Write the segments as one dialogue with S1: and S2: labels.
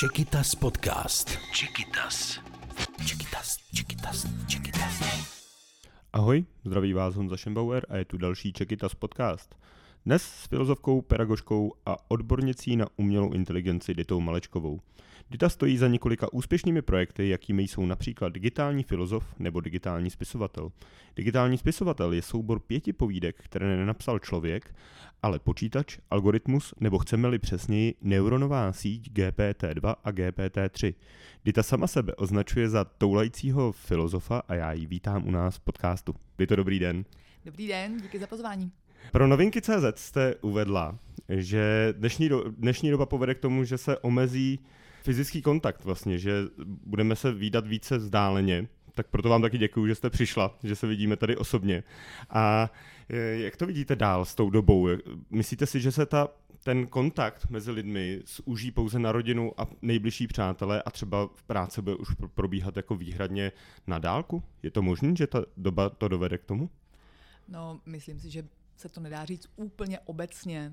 S1: Čekytas podcast. Čekytas. Čekytas, Čekytas, Čekytas.
S2: Ahoj, zdraví vás Honza Schembauer a je tu další Čekytas podcast. Dnes s filozofkou, pedagožkou a odbornicí na umělou inteligenci Ditou Malečkovou. Dita stojí za několika úspěšnými projekty, jakými jsou například digitální filozof nebo digitální spisovatel. Digitální spisovatel je soubor pěti povídek, které nenapsal člověk, ale počítač, algoritmus nebo chceme-li přesněji neuronová síť GPT-2 a GPT-3. Dita sama sebe označuje za toulajícího filozofa a já ji vítám u nás v podcastu. Dito, dobrý den.
S3: Dobrý den, díky za pozvání.
S2: Pro novinky CZ jste uvedla, že dnešní, do, dnešní doba povede k tomu, že se omezí fyzický kontakt vlastně, že budeme se výdat více vzdáleně, tak proto vám taky děkuji, že jste přišla, že se vidíme tady osobně. A e, jak to vidíte dál s tou dobou? Myslíte si, že se ta, ten kontakt mezi lidmi zúží pouze na rodinu a nejbližší přátelé a třeba v práci bude už probíhat jako výhradně na dálku? Je to možné, že ta doba to dovede k tomu?
S3: No, myslím si, že se to nedá říct úplně obecně.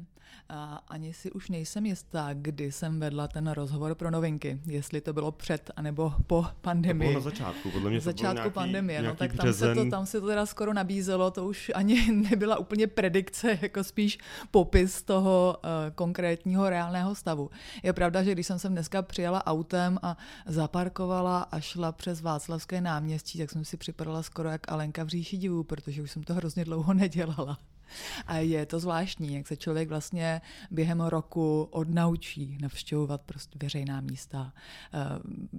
S3: A ani si už nejsem jistá, kdy jsem vedla ten rozhovor pro novinky, jestli to bylo před anebo po pandemii.
S2: To bylo na začátku, podle mě
S3: začátku
S2: nějaký,
S3: pandemie,
S2: nějaký
S3: no tak
S2: tam
S3: se, to, tam se to teda skoro nabízelo, to už ani nebyla úplně predikce, jako spíš popis toho uh, konkrétního reálného stavu. Je pravda, že když jsem sem dneska přijela autem a zaparkovala a šla přes Václavské náměstí, tak jsem si připadala skoro jak Alenka v říši divů, protože už jsem to hrozně dlouho nedělala. A je to zvláštní, jak se člověk vlastně během roku odnaučí navštěvovat prostě veřejná místa, eh,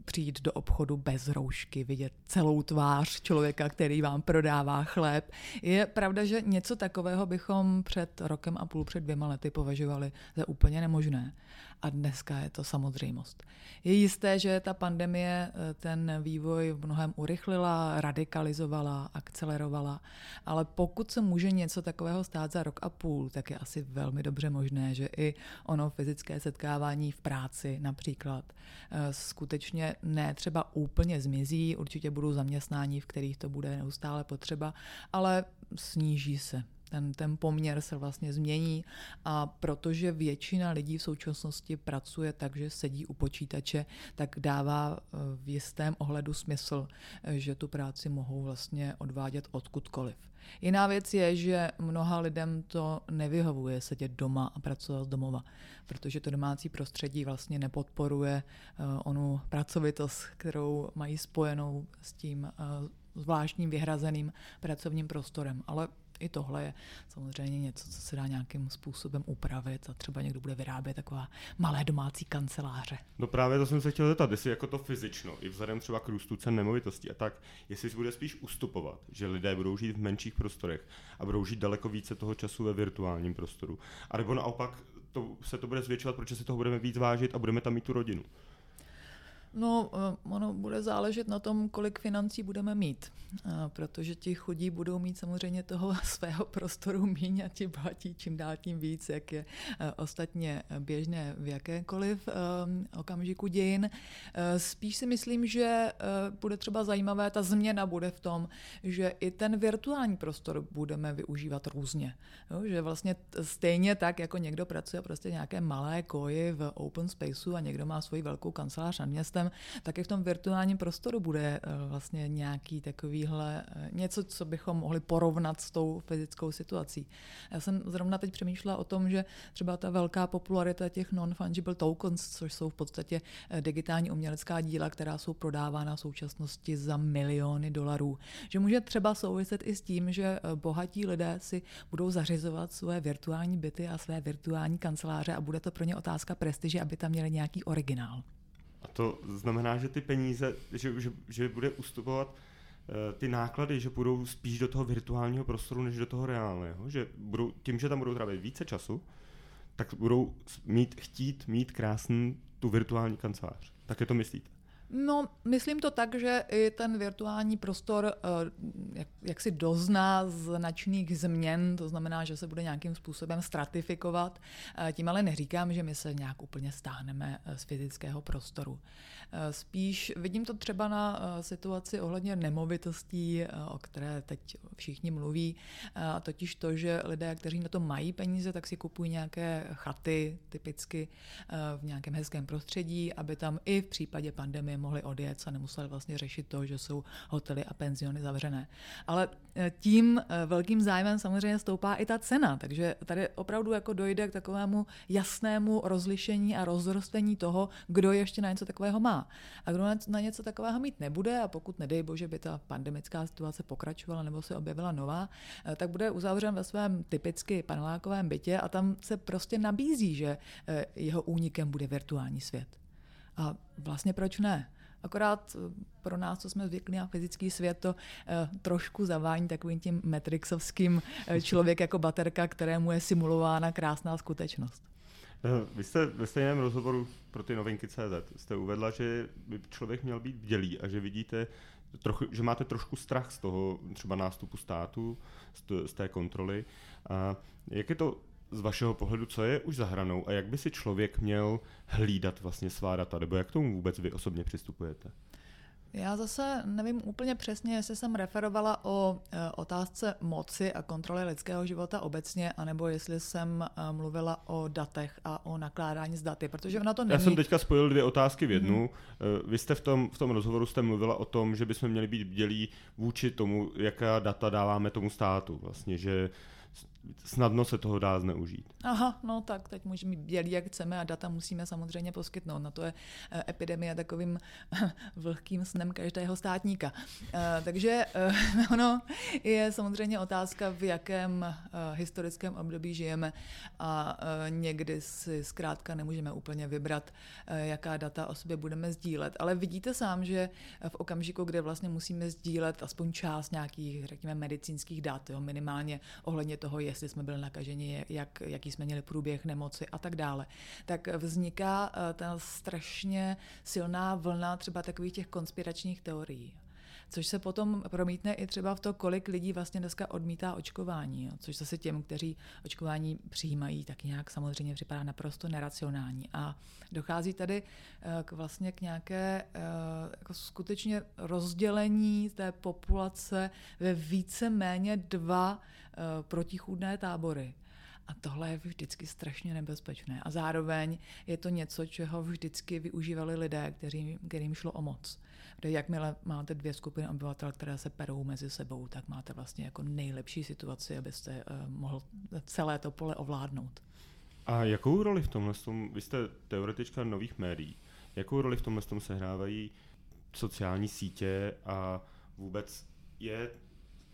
S3: přijít do obchodu bez roušky, vidět celou tvář člověka, který vám prodává chléb. Je pravda, že něco takového bychom před rokem a půl, před dvěma lety považovali za úplně nemožné. A dneska je to samozřejmost. Je jisté, že ta pandemie eh, ten vývoj v mnohem urychlila, radikalizovala, akcelerovala, ale pokud se může něco takového stát za rok a půl, tak je asi velmi dobře možné, že i ono fyzické setkávání v práci například eh, skutečně ne třeba úplně zmizí, určitě budou zaměstnání, v kterých to bude neustále potřeba, ale sníží se ten, ten poměr se vlastně změní a protože většina lidí v současnosti pracuje tak, že sedí u počítače, tak dává eh, v jistém ohledu smysl, eh, že tu práci mohou vlastně odvádět odkudkoliv. Jiná věc je, že mnoha lidem to nevyhovuje sedět doma a pracovat z domova, protože to domácí prostředí vlastně nepodporuje uh, onu pracovitost, kterou mají spojenou s tím zvláštním vyhrazeným pracovním prostorem. Ale i tohle je samozřejmě něco, co se dá nějakým způsobem upravit a třeba někdo bude vyrábět taková malé domácí kanceláře.
S2: No právě to jsem se chtěl zeptat, jestli jako to fyzično, i vzhledem třeba k růstu cen nemovitostí a tak, jestli se bude spíš ustupovat, že lidé budou žít v menších prostorech a budou žít daleko více toho času ve virtuálním prostoru. A nebo naopak to, se to bude zvětšovat, protože si toho budeme víc vážit a budeme tam mít tu rodinu.
S3: No, eh, ono bude záležet na tom, kolik financí budeme mít, eh, protože ti chudí budou mít samozřejmě toho svého prostoru míň a ti bohatí čím dál tím víc, jak je eh, ostatně běžné v jakékoliv okamžiku dějin. Spíš si myslím, že bude třeba zajímavé, ta změna bude v tom, že i ten virtuální prostor budeme využívat různě. Jo, že vlastně stejně tak, jako někdo pracuje prostě nějaké malé koji v open spaceu a někdo má svoji velkou kancelář nad městem, systém, tak i v tom virtuálním prostoru bude eh, vlastně nějaký takovýhle eh, něco, co bychom mohli porovnat s tou fyzickou situací. Já jsem zrovna teď přemýšlela o tom, že třeba ta velká popularita těch non-fungible tokens, což jsou v podstatě eh, digitální umělecká díla, která jsou prodávána v současnosti za miliony dolarů, že může třeba souviset i s tím, že bohatí lidé si budou zařizovat své virtuální byty a své virtuální kanceláře a bude to pro ně otázka prestiže, aby tam měli nějaký originál.
S2: A to znamená, že ty peníze, že, že, že bude ustupovat uh, ty náklady, že budou spíš do toho virtuálního prostoru, než do toho reálného. Že budou, tím, že tam budou trávit více času, tak budou mít, chtít mít krásný tu virtuální kancelář. Tak je to myslíte?
S3: No, myslím to tak, že i ten virtuální prostor eh, jak, jak si dozná značných změn, to znamená, že se bude nějakým způsobem stratifikovat. Eh, tím ale neříkám, že my se nějak úplně stáhneme eh, z fyzického prostoru. Spíš vidím to třeba na situaci ohledně nemovitostí, o které teď všichni mluví, a totiž to, že lidé, kteří na to mají peníze, tak si kupují nějaké chaty, typicky v nějakém hezkém prostředí, aby tam i v případě pandemie mohli odjet a nemuseli vlastně řešit to, že jsou hotely a penziony zavřené. Ale eh, tím eh, velkým zájmem samozřejmě stoupá i ta cena, takže tady opravdu jako dojde k takovému jasnému rozlišení a rozrostení toho, kdo ještě na něco takového má. A kdo na něco takového mít nebude a pokud nedej bože by ta pandemická situace pokračovala nebo se objevila nová, eh, tak bude uzavřen ve svém typicky panelákovém bytě a tam se prostě nabízí, že jeho únikem bude virtuální svět. A vlastně proč ne? Akorát eh, pro nás, co jsme zvyklí na fyzický svět, to eh, trošku zavání takovým tím metrixovským eh, člověk jako baterka, kterému je simulována krásná skutečnost.
S2: Vy jste ve stejném rozhovoru pro ty novinky CZ jste uvedla, že by člověk měl být vdělý a že vidíte, trochu, že máte trošku strach z toho třeba nástupu státu, z té kontroly. A jak je to z vašeho pohledu, co je už za hranou a jak by si člověk měl hlídat vlastně svá data, nebo jak k tomu vůbec vy osobně přistupujete?
S3: Já zase nevím úplně přesně, jestli jsem referovala o e, otázce moci a kontroly lidského života obecně, anebo jestli jsem e, mluvila o datech a o nakládání s daty, protože na to není...
S2: Já jsem teďka spojil dvě otázky v jednu. Mm-hmm. Vy jste v tom, v tom rozhovoru jste mluvila o tom, že bychom měli být bdělí vůči tomu, jaká data dáváme tomu státu. Vlastně, že snadno se toho dá zneužít.
S3: Aha, no tak teď můžeme bělí, jak chceme a data musíme samozřejmě poskytnout. Na to je eh, epidemie takovým vlhkým snem každého státníka. Eh, takže eh, ono je samozřejmě otázka, v jakém historickém období žijeme a někdy si zkrátka nemůžeme úplně vybrat, jaká data o sobě budeme sdílet. Ale vidíte sám, že v okamžiku, kdy vlastně musíme sdílet aspoň část nějakých, řekněme, medicínských dat, jo, minimálně ohledně toho, jestli jsme byli nakaženi, jak, jaký jsme měli průběh nemoci a tak dále, tak vzniká eh, ta strašně silná vlna třeba takových těch konspiračních teorií což se potom promítne i třeba v to, kolik lidí vlastně dneska odmítá očkování, jo, což zase těm, kteří očkování přijímají, tak nějak samozřejmě připadá naprosto neracionální. A dochází tady eh, k vlastně k nějaké eh, jako skutečně rozdělení té populace ve více méně dva eh, protichůdné tábory. A tohle je vždycky strašně nebezpečné. A zároveň je to něco, čeho vždycky využívali lidé, kterým, kterým šlo o moc kde jakmile máte dvě skupiny obyvatel, které se perou mezi sebou, tak máte vlastně jako nejlepší situaci, abyste uh, mohl celé to pole ovládnout.
S2: A jakou roli v tomhle, tom, vy jste teoretička nových médií, jakou roli v tomhle tom sehrávají sociální sítě a vůbec je,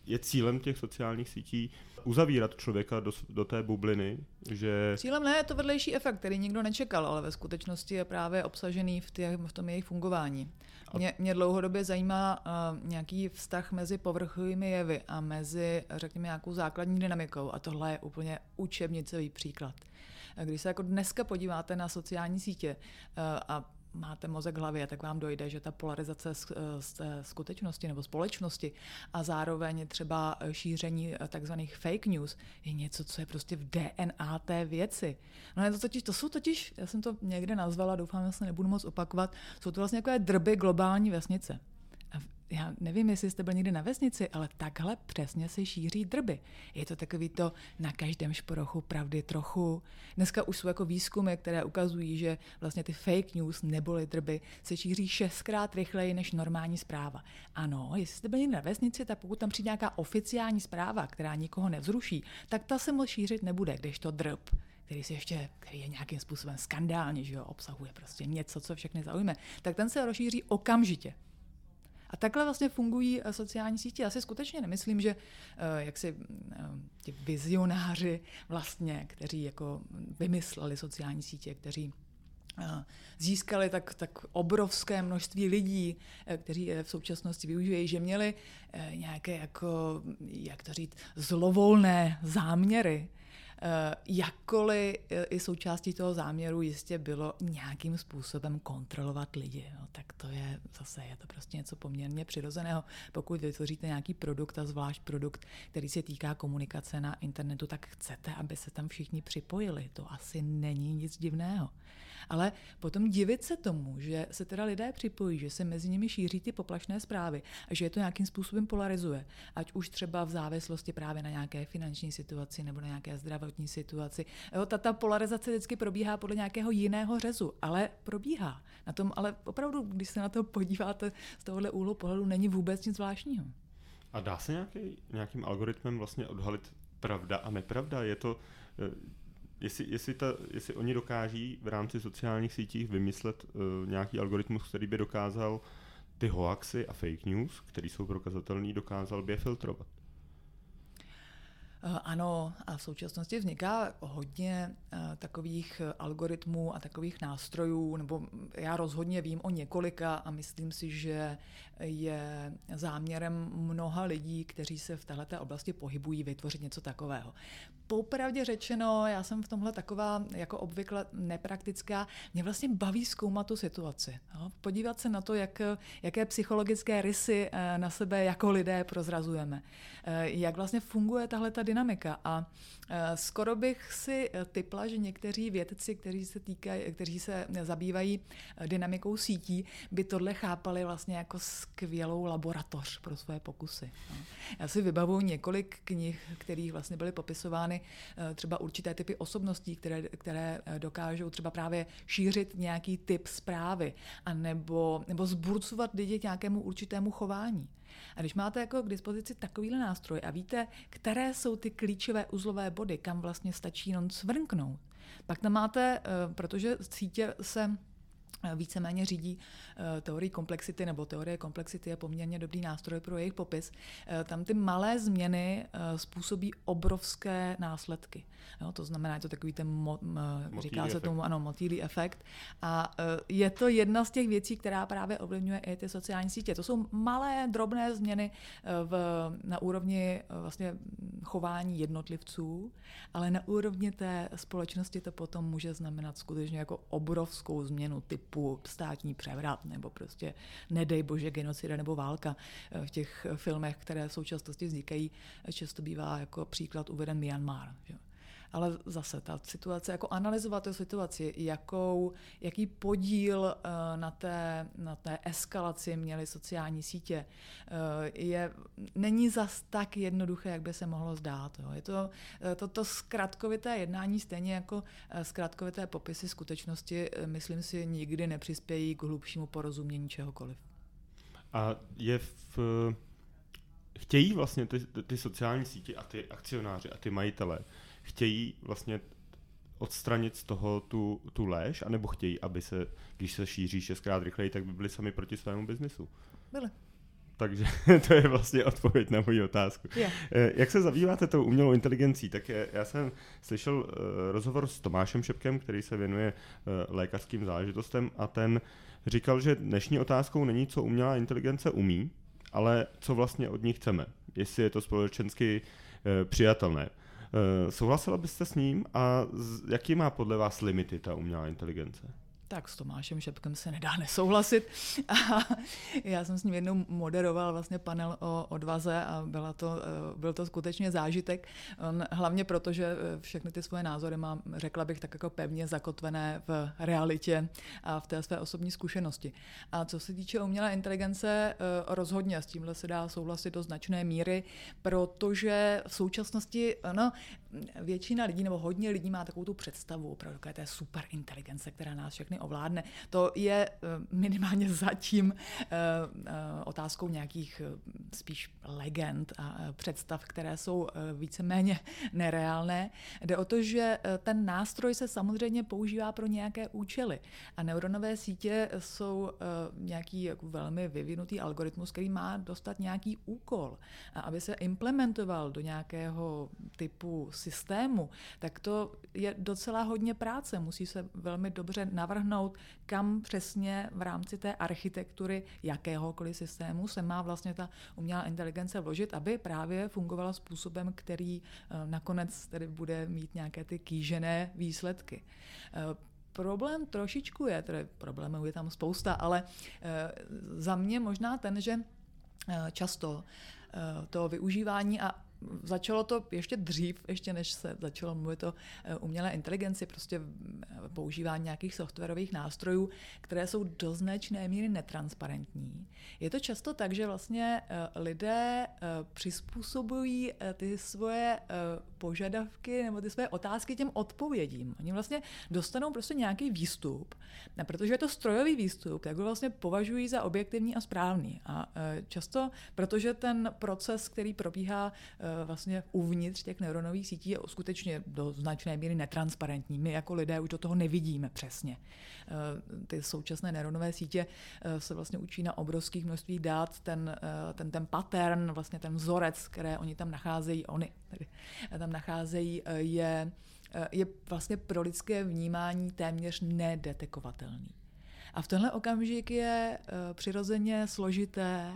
S2: je cílem těch sociálních sítí uzavírat člověka do, do té bubliny, že...
S3: Cílem ne, je to vedlejší efekt, který nikdo nečekal, ale ve skutečnosti je právě obsažený v, tě, v tom jejich fungování. Mě, mě dlouhodobě zajímá uh, nějaký vztah mezi povrchovými jevy a mezi, řekněme, nějakou základní dynamikou a tohle je úplně učebnicový příklad. Když se jako dneska podíváte na sociální sítě uh, a máte mozek hlavě, tak vám dojde, že ta polarizace z, z skutečnosti nebo společnosti a zároveň třeba šíření takzvaných fake news je něco, co je prostě v DNA té věci. No je to totiž, to jsou totiž, já jsem to někde nazvala, doufám, že se nebudu moc opakovat, jsou to vlastně takové drby globální vesnice já nevím, jestli jste byl někdy na vesnici, ale takhle přesně se šíří drby. Je to takový to na každém šporochu pravdy trochu. Dneska už jsou jako výzkumy, které ukazují, že vlastně ty fake news neboli drby se šíří šestkrát rychleji než normální zpráva. Ano, jestli jste byl někdy na vesnici, tak pokud tam přijde nějaká oficiální zpráva, která nikoho nevzruší, tak ta se moc šířit nebude, když to drb který se ještě, který je nějakým způsobem skandální, že jo, obsahuje prostě něco, co všechny zaujme, tak ten se rozšíří okamžitě. A takhle vlastně fungují eh, sociální sítě. Já si skutečně nemyslím, že eh, jak si eh, ti vizionáři vlastně, kteří jako vymysleli sociální sítě, kteří získali tak, tak obrovské množství lidí, kteří je v současnosti využívají, že měli nějaké, jako, jak to říct, zlovolné záměry Jakkoliv i součástí toho záměru jistě bylo nějakým způsobem kontrolovat lidi. No, tak to je zase, je to prostě něco poměrně přirozeného. Pokud vytvoříte nějaký produkt a zvlášť produkt, který se týká komunikace na internetu, tak chcete, aby se tam všichni připojili. To asi není nic divného. Ale potom divit se tomu, že se teda lidé připojí, že se mezi nimi šíří ty poplašné zprávy a že je to nějakým způsobem polarizuje, ať už třeba v závislosti právě na nějaké finanční situaci nebo na nějaké zdravotní situaci. Jo, ta, ta polarizace vždycky probíhá podle nějakého jiného řezu, ale probíhá. Na tom, ale opravdu, když se na to podíváte z tohohle úhlu pohledu, není vůbec nic zvláštního.
S2: A dá se nějaký, nějakým algoritmem vlastně odhalit pravda a nepravda? Je to, eh, jestli, jestli, ta, jestli oni dokáží v rámci sociálních sítích vymyslet uh, nějaký algoritmus, který by dokázal ty hoaxy a fake news, které jsou prokazatelné, dokázal by je filtrovat.
S3: Eh, ano, a v současnosti vzniká hodně eh, takových algoritmů a takových nástrojů, nebo já rozhodně vím o několika a myslím si, že je záměrem mnoha lidí, kteří se v této oblasti pohybují, vytvořit něco takového. Popravdě řečeno, já jsem v tomhle taková jako obvykle nepraktická. Mě vlastně baví zkoumat tu situaci. Podívat se na to, jak, jaké psychologické rysy eh, na sebe jako lidé prozrazujeme. Eh, jak vlastně funguje tahle ta dynamika. A eh, skoro bych si typla, že někteří vědci, kteří se, týkají, kteří se zabývají dynamikou sítí, by tohle chápali vlastně jako skvělou laboratoř pro své pokusy. No. Já si vybavuju několik knih, kterých vlastně byly popisovány třeba určité typy osobností, které, které dokážou třeba právě šířit nějaký typ zprávy, a nebo, nebo zburcovat lidi k nějakému určitému chování. A když máte jako k dispozici takovýhle nástroj a víte, které jsou ty klíčové uzlové body, kam vlastně stačí jenom cvrknout, pak tam máte, eh, protože sítě se víceméně řídí eh, teorii komplexity, nebo teorie komplexity je poměrně dobrý nástroj pro jejich popis. Eh, tam ty malé změny eh, způsobí obrovské následky. Jo, to znamená, je to takový ten, mo, říká se efekt. tomu, ano, motýlý efekt. A je to jedna z těch věcí, která právě ovlivňuje i ty sociální sítě. To jsou malé, drobné změny v, na úrovni vlastně chování jednotlivců, ale na úrovni té společnosti to potom může znamenat skutečně jako obrovskou změnu typu státní převrat nebo prostě nedej bože genocida nebo válka. V těch filmech, které v současnosti vznikají, často bývá jako příklad uveden Myanmar. Že? Ale zase ta situace, jako analyzovat tu situaci, jakou, jaký podíl eh, na té, na té eskalaci měly sociální sítě, eh, je, není zas tak jednoduché, jak by se mohlo zdát. Jo. Je to, eh, to, to zkratkovité jednání, stejně jako zkratkovité popisy skutečnosti, myslím si, nikdy nepřispějí k hlubšímu porozumění čehokoliv.
S2: A je v chtějí vlastně ty, ty sociální sítě a ty akcionáři a ty majitele chtějí vlastně odstranit z toho tu, tu léž, anebo chtějí, aby se, když se šíří šestkrát rychleji, tak by byli sami proti svému biznisu?
S3: Byli.
S2: Takže to je vlastně odpověď na moji otázku.
S3: Je.
S2: Eh, jak se zabýváte tou umělou inteligencí? Tak je, já jsem slyšel eh, rozhovor s Tomášem Šepkem, který se věnuje eh, lékařským záležitostem a ten říkal, že dnešní otázkou není, co umělá inteligence umí, ale co vlastně od ní chceme. Jestli je to společensky přijatelné. Souhlasila byste s ním a jaký má podle vás limity ta umělá inteligence?
S3: Tak s Tomášem Šepkem se nedá nesouhlasit. A já jsem s ním jednou moderoval vlastně panel o odvaze a byla to, eh, byl to skutečně zážitek. On, hlavně proto, že eh, všechny ty svoje názory mám, řekla bych, tak jako pevně zakotvené v realitě a v té své osobní zkušenosti. A co se týče umělé inteligence, eh, rozhodně s tímhle se dá souhlasit do značné míry, protože v současnosti, no, většina lidí nebo hodně lidí má takovou tu představu opravdu super inteligence, která nás všechny ovládne. To je eh, minimálně zatím eh, eh, otázkou nějakých spíš legend a představ, které jsou víceméně nereálné. Jde o to, že ten nástroj se samozřejmě používá pro nějaké účely a neuronové sítě jsou nějaký jako velmi vyvinutý algoritmus, který má dostat nějaký úkol. A aby se implementoval do nějakého typu systému, tak to je docela hodně práce. Musí se velmi dobře navrhnout navrhnout, kam přesně v rámci té architektury jakéhokoliv systému se má vlastně ta umělá inteligence vložit, aby právě fungovala způsobem, který eh, nakonec tedy bude mít nějaké ty kýžené výsledky. Eh, problém trošičku je, tedy problémů je tam spousta, ale za mě možná ten, že často to využívání a začalo to ještě dřív, ještě než se začalo mluvit o eh, umělé inteligenci, prostě eh, používání nějakých softwarových nástrojů, které jsou do značné míry netransparentní. Je to často tak, že vlastně eh, lidé přizpůsobují ty svoje požadavky nebo ty své otázky těm odpovědím. Oni vlastně dostanou prostě nějaký výstup, a protože je to strojový výstup, tak ho vlastně považují za objektivní a správný. A často, protože ten proces, který probíhá vlastně uvnitř těch neuronových sítí je skutečně do značné míry netransparentní. My jako lidé už do toho nevidíme přesně. Eh, ty současné neuronové sítě eh, se vlastně učí na obrovských množství dát ten, ten, ten pattern, vlastně ten vzorec, které oni tam nacházejí, oni tedy tam nacházejí, je, je vlastně pro lidské vnímání téměř nedetekovatelný. A v tenhle okamžik je přirozeně složité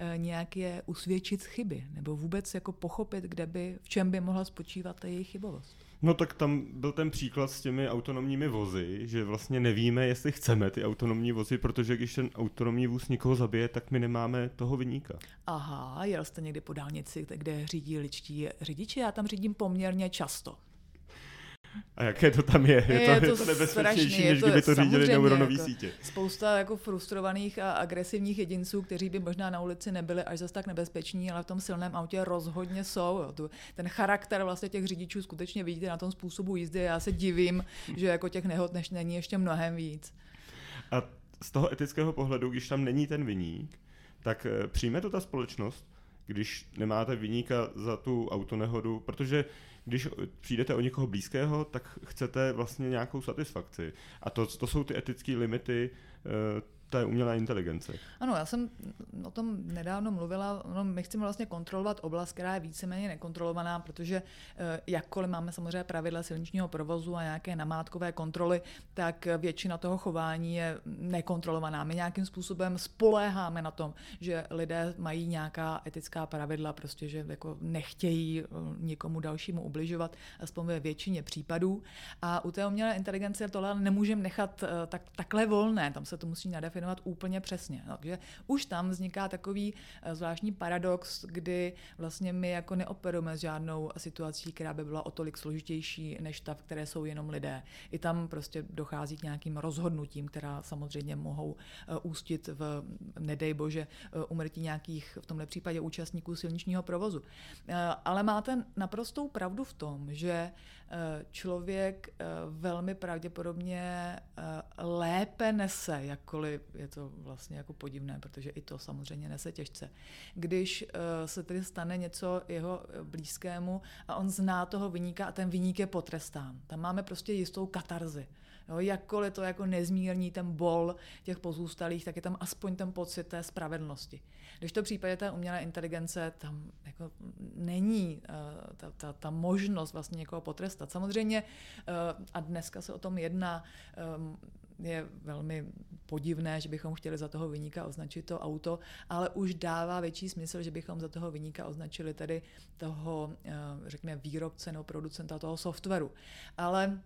S3: Eh, nějak je usvědčit chyby, nebo vůbec jako pochopit, kde by, v čem by mohla spočívat ta jejich chybovost.
S2: No tak tam byl ten příklad s těmi autonomními vozy, že vlastně nevíme, jestli chceme ty autonomní vozy, protože když ten autonomní vůz někoho zabije, tak my nemáme toho vyníka.
S3: Aha, jel jste někdy po dálnici, kde řídí ličtí řidiči, já tam řídím poměrně často.
S2: A jaké to tam je? Je, je to, je to nebezpečnější, strašný, než kdyby to řídili neuronové
S3: jako
S2: sítě.
S3: Spousta jako frustrovaných a agresivních jedinců, kteří by možná na ulici nebyli až zase tak nebezpeční, ale v tom silném autě rozhodně jsou. Jo. Tu, ten charakter vlastně těch řidičů skutečně vidíte na tom způsobu jízdy. Já se divím, že jako těch nehod než není ještě mnohem víc.
S2: A z toho etického pohledu, když tam není ten viník, tak eh, přijme to ta společnost, když nemáte vyníka za tu autonehodu, protože když přijdete o někoho blízkého, tak chcete vlastně nějakou satisfakci. A to, to jsou ty etické limity eh, té umělé inteligence.
S3: Ano, já jsem o tom nedávno mluvila. No, my chceme vlastně kontrolovat oblast, která je víceméně nekontrolovaná, protože eh, jakkoliv máme samozřejmě pravidla silničního provozu a nějaké namátkové kontroly, tak většina toho chování je nekontrolovaná. My nějakým způsobem spoléháme na tom, že lidé mají nějaká etická pravidla, prostě, že jako nechtějí eh, nikomu dalšímu ubližovat, aspoň ve většině případů. A u té umělé inteligence tohle nemůžeme nechat eh, tak, takhle volné, tam se to musí nadefinovat definovat úplně přesně. No, takže už tam vzniká takový eh, zvláštní paradox, kdy vlastně my jako neoperujeme s žádnou situací, která by byla o tolik složitější než ta, v které jsou jenom lidé. I tam prostě dochází k nějakým rozhodnutím, která samozřejmě mohou eh, ústit v, nedej bože, eh, umrtí nějakých, v tomhle případě účastníků silničního provozu. Ale máte naprostou pravdu v tom, že člověk velmi pravděpodobně lépe nese, jakkoliv je to vlastně jako podivné, protože i to samozřejmě nese těžce. Když se tedy stane něco jeho blízkému a on zná toho vyníka a ten vyník je potrestán. Tam máme prostě jistou katarzi. Jo, jakkoliv to jako nezmírní ten bol těch pozůstalých, tak je tam aspoň ten pocit té spravedlnosti. Když to v případě té umělé inteligence, tam jako není uh, ta, ta, ta možnost vlastně někoho potrestat. Samozřejmě, uh, a dneska se o tom jedná, um, je velmi podivné, že bychom chtěli za toho vyníka označit to auto, ale už dává větší smysl, že bychom za toho vyníka označili tedy toho, řekněme, výrobce nebo producenta toho softwaru. Ale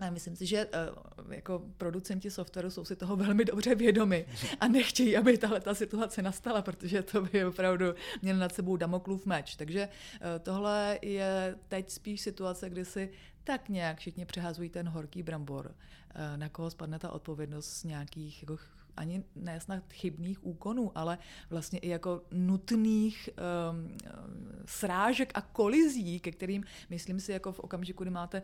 S3: a myslím si, že uh, jako producenti softwaru jsou si toho velmi dobře vědomi a nechtějí, aby tahle ta situace nastala, protože to by opravdu měl nad sebou Damoklův meč. Takže uh, tohle je teď spíš situace, kdy si tak nějak všichni přehazují ten horký brambor, uh, na koho spadne ta odpovědnost z nějakých jako ani ne snad chybných úkonů, ale vlastně i jako nutných um, srážek a kolizí, ke kterým, myslím si, jako v okamžiku, kdy máte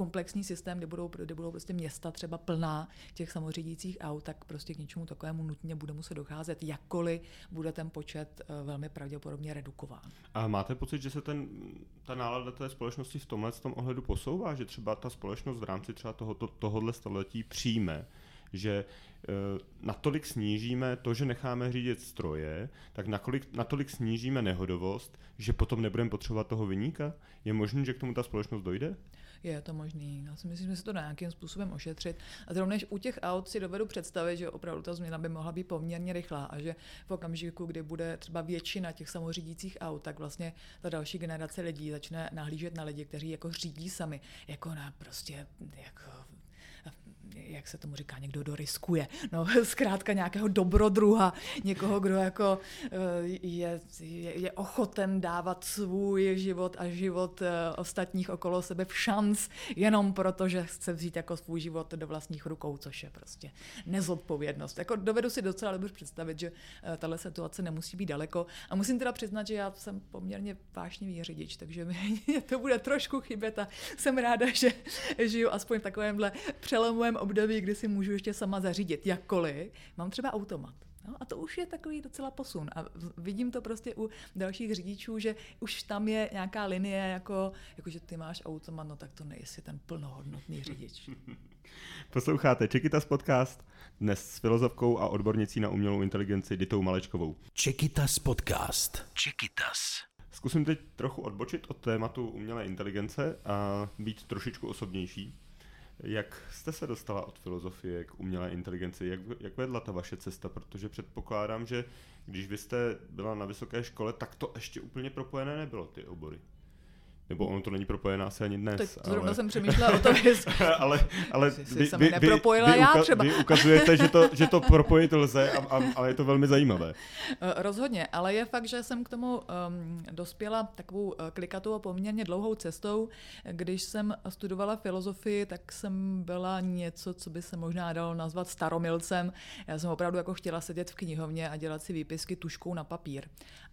S3: komplexní systém, kde budou, kde budou prostě města třeba plná těch samořídících aut, tak prostě k něčemu takovému nutně bude muset docházet, jakkoliv bude ten počet eh, velmi pravděpodobně redukován.
S2: A máte pocit, že se ten, ta nálada té společnosti v tomhle tom ohledu posouvá, že třeba ta společnost v rámci třeba tohoto, tohohle století přijme, že e, natolik snížíme to, že necháme řídit stroje, tak nakolik, natolik snížíme nehodovost, že potom nebudeme potřebovat toho vyníka? Je možné, že k tomu ta společnost dojde?
S3: Je to možný. Já si myslím, že se to dá nějakým způsobem ošetřit. A zrovna u těch aut si dovedu představit, že opravdu ta změna by mohla být poměrně rychlá a že v okamžiku, kdy bude třeba většina těch samořídících aut, tak vlastně ta další generace lidí začne nahlížet na lidi, kteří jako řídí sami, jako na prostě jako jak se tomu říká, někdo doriskuje. No, zkrátka nějakého dobrodruha, někoho, kdo jako eh, je, je, je ochoten dávat svůj život a život eh, ostatních okolo sebe v šanc, jenom proto, že chce vzít jako svůj život do vlastních rukou, což je prostě nezodpovědnost. Jako dovedu si docela dobře představit, že eh, tahle situace nemusí být daleko. A musím teda přiznat, že já jsem poměrně vášnivý řidič, takže mě to bude trošku chybět a jsem ráda, že žiju aspoň v takovémhle přelomovém období, kdy si můžu ještě sama zařídit jakkoliv, mám třeba automat. No, a to už je takový docela posun. A vidím to prostě u dalších řidičů, že už tam je nějaká linie, jako, jako že ty máš automat, no tak to nejsi ten plnohodnotný řidič.
S2: Posloucháte Čekytas podcast, dnes s filozofkou a odbornicí na umělou inteligenci Ditou Malečkovou.
S1: Čekytas podcast. Čekytas.
S2: Zkusím teď trochu odbočit od tématu umělé inteligence a být trošičku osobnější. Jak jste se dostala od filozofie k umělé inteligenci? Jak, jak vedla ta vaše cesta? Protože předpokládám, že když vy jste byla na vysoké škole, tak to ještě úplně propojené nebylo, ty obory. Nebo ono to není propojené asi ani dnes.
S3: Teď zrovna ale... jsem přemýšlela o tom, jestli
S2: ale, ale
S3: vy, vy, vy, vy, já třeba.
S2: Vy ukazujete, že to, že to propojit lze, a, a, ale je to velmi zajímavé.
S3: Eh, rozhodně, ale je fakt, že jsem k tomu um, dospěla takovou eh, klikatou a poměrně dlouhou cestou. Když jsem studovala filozofii, tak jsem byla něco, co by se možná dalo nazvat staromilcem. Já jsem opravdu jako chtěla sedět v knihovně a dělat si výpisky tuškou na papír.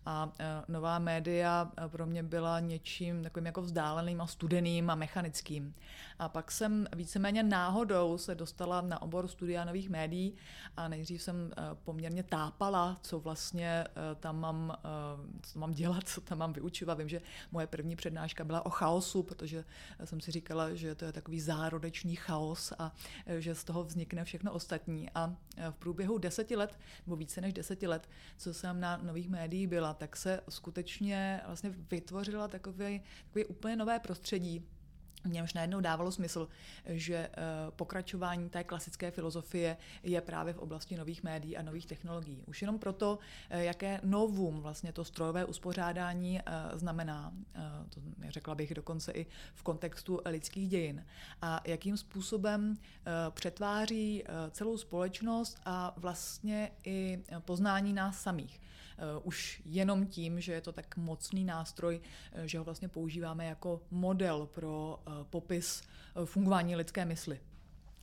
S3: A uh, nová média pro mě byla něčím takovým jako vzdáleným a studeným a mechanickým. A pak jsem víceméně náhodou se dostala na obor studia nových médií a nejdřív jsem eh, poměrně tápala, co vlastně tam mám, co mám dělat, co tam mám vyučovat. Vím, že moje první přednáška byla o chaosu, protože jsem si říkala, že to je takový zárodečný chaos a že z toho vznikne všechno ostatní. A v průběhu deseti let, nebo více než deseti let, co jsem na nových médiích byla, tak se skutečně vlastně vytvořila takový, takový úplně nové prostředí, v němž najednou dávalo smysl, že eh, pokračování té klasické filozofie je právě v oblasti nových médií a nových technologií. Už jenom proto, eh, jaké novum vlastně to strojové uspořádání eh, znamená, to řekla bych dokonce i v kontextu lidských dějin, a jakým způsobem přetváří celou společnost a vlastně i poznání nás samých. Eh, už jenom tím, že je to tak mocný nástroj, eh, že ho vlastně používáme jako model pro eh, popis fungování lidské mysli.